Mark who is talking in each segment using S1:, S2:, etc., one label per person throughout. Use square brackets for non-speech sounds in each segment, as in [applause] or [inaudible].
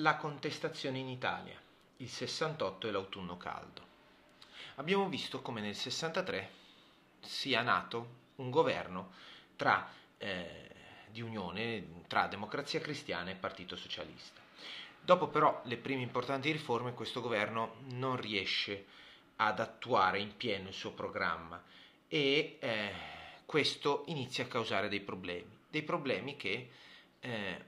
S1: La contestazione in Italia, il 68 e l'autunno caldo. Abbiamo visto come nel 63 sia nato un governo tra, eh, di unione tra Democrazia Cristiana e Partito Socialista. Dopo però le prime importanti riforme questo governo non riesce ad attuare in pieno il suo programma e eh, questo inizia a causare dei problemi, dei problemi che eh,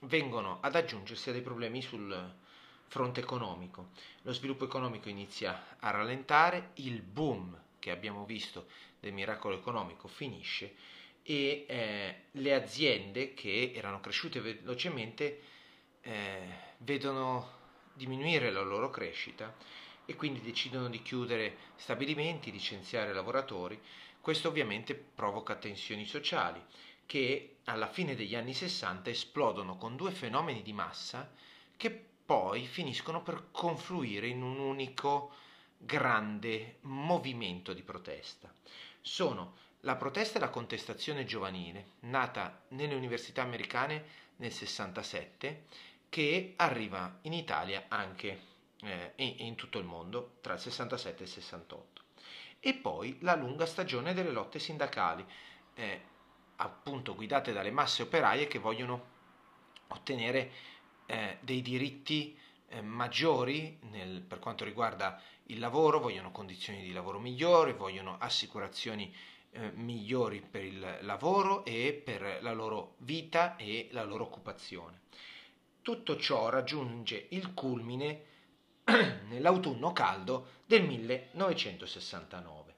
S1: vengono ad aggiungersi a dei problemi sul fronte economico. Lo sviluppo economico inizia a rallentare, il boom che abbiamo visto del miracolo economico finisce e eh, le aziende che erano cresciute velocemente eh, vedono diminuire la loro crescita e quindi decidono di chiudere stabilimenti, licenziare lavoratori. Questo ovviamente provoca tensioni sociali che alla fine degli anni 60 esplodono con due fenomeni di massa che poi finiscono per confluire in un unico grande movimento di protesta. Sono la protesta e la contestazione giovanile, nata nelle università americane nel 67, che arriva in Italia anche eh, in tutto il mondo tra il 67 e il 68. E poi la lunga stagione delle lotte sindacali, eh, appunto guidate dalle masse operaie che vogliono ottenere eh, dei diritti eh, maggiori nel, per quanto riguarda il lavoro, vogliono condizioni di lavoro migliori, vogliono assicurazioni eh, migliori per il lavoro e per la loro vita e la loro occupazione. Tutto ciò raggiunge il culmine [clears throat] nell'autunno caldo del 1969.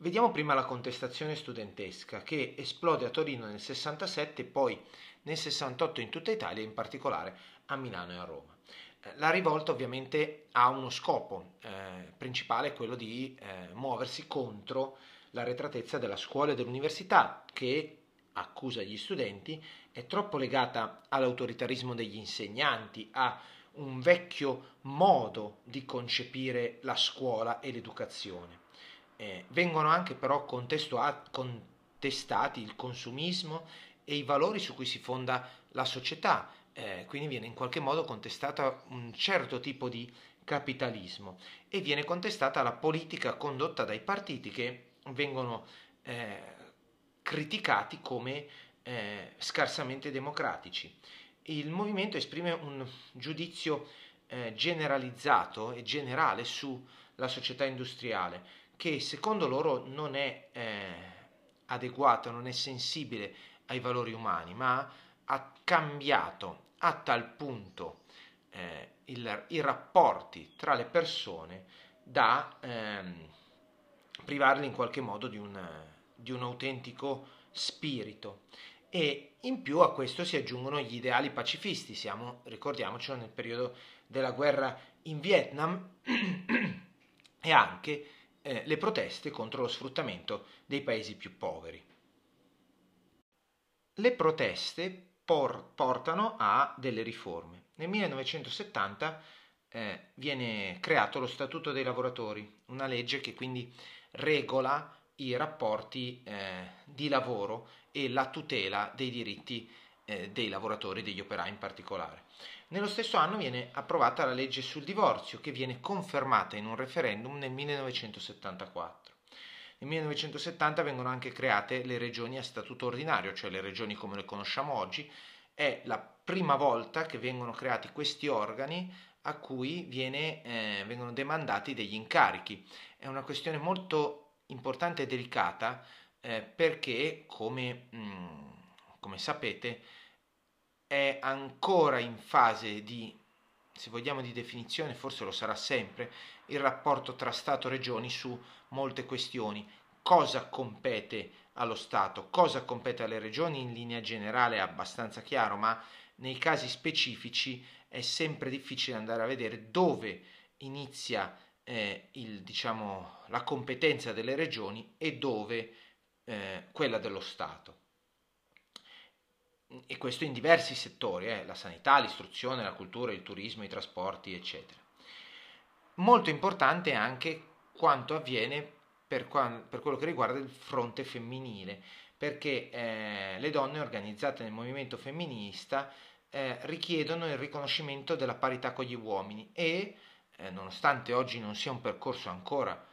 S1: Vediamo prima la contestazione studentesca che esplode a Torino nel 67 e poi nel 68 in tutta Italia, in particolare a Milano e a Roma. Eh, la rivolta ovviamente ha uno scopo eh, principale, quello di eh, muoversi contro l'arretratezza della scuola e dell'università che, accusa gli studenti, è troppo legata all'autoritarismo degli insegnanti, a un vecchio modo di concepire la scuola e l'educazione eh, vengono anche però contestati il consumismo e i valori su cui si fonda la società, eh, quindi viene in qualche modo contestato un certo tipo di capitalismo e viene contestata la politica condotta dai partiti che vengono eh, criticati come eh, scarsamente democratici. Il movimento esprime un giudizio eh, generalizzato e generale sulla società industriale che secondo loro non è eh, adeguata, non è sensibile ai valori umani, ma ha cambiato a tal punto eh, il, i rapporti tra le persone da ehm, privarli in qualche modo di un, di un autentico spirito. E in più a questo si aggiungono gli ideali pacifisti, siamo, ricordiamocelo, nel periodo della guerra in Vietnam [clears throat] e anche eh, le proteste contro lo sfruttamento dei paesi più poveri. Le proteste por- portano a delle riforme. Nel 1970 eh, viene creato lo Statuto dei lavoratori, una legge che quindi regola i rapporti eh, di lavoro e la tutela dei diritti eh, dei lavoratori, degli operai in particolare. Nello stesso anno viene approvata la legge sul divorzio che viene confermata in un referendum nel 1974. Nel 1970 vengono anche create le regioni a statuto ordinario, cioè le regioni come le conosciamo oggi. È la prima volta che vengono creati questi organi a cui viene, eh, vengono demandati degli incarichi. È una questione molto importante e delicata eh, perché, come, mh, mm, sapete, è ancora in fase di, se vogliamo, di definizione, forse lo sarà sempre, il rapporto tra Stato e Regioni su molte questioni. Cosa compete allo Stato, cosa compete alle regioni? In linea generale è abbastanza chiaro, ma nei casi specifici è sempre difficile andare a vedere dove inizia eh, il, diciamo, la competenza delle regioni e dove eh, quella dello Stato e questo in diversi settori, eh, la sanità, l'istruzione, la cultura, il turismo, i trasporti, eccetera. Molto importante anche quanto avviene per, per quello che riguarda il fronte femminile, perché eh, le donne organizzate nel movimento femminista eh, richiedono il riconoscimento della parità con gli uomini e, eh, nonostante oggi non sia un percorso ancora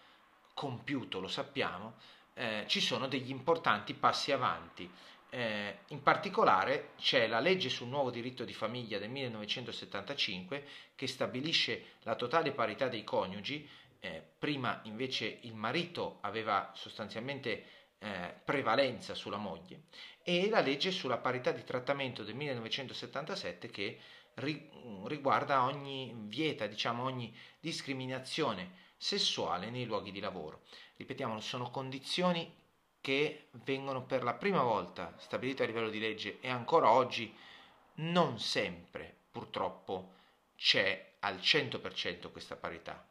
S1: compiuto, lo sappiamo, eh, ci sono degli importanti passi avanti. Eh, in particolare c'è la legge sul nuovo diritto di famiglia del 1975 che stabilisce la totale parità dei coniugi, eh, prima invece il marito aveva sostanzialmente eh, prevalenza sulla moglie, e la legge sulla parità di trattamento del 1977 che ri, riguarda ogni vieta, diciamo ogni discriminazione sessuale nei luoghi di lavoro. Ripetiamolo, sono condizioni che vengono per la prima volta stabilite a livello di legge e ancora oggi non sempre purtroppo c'è al 100% questa parità.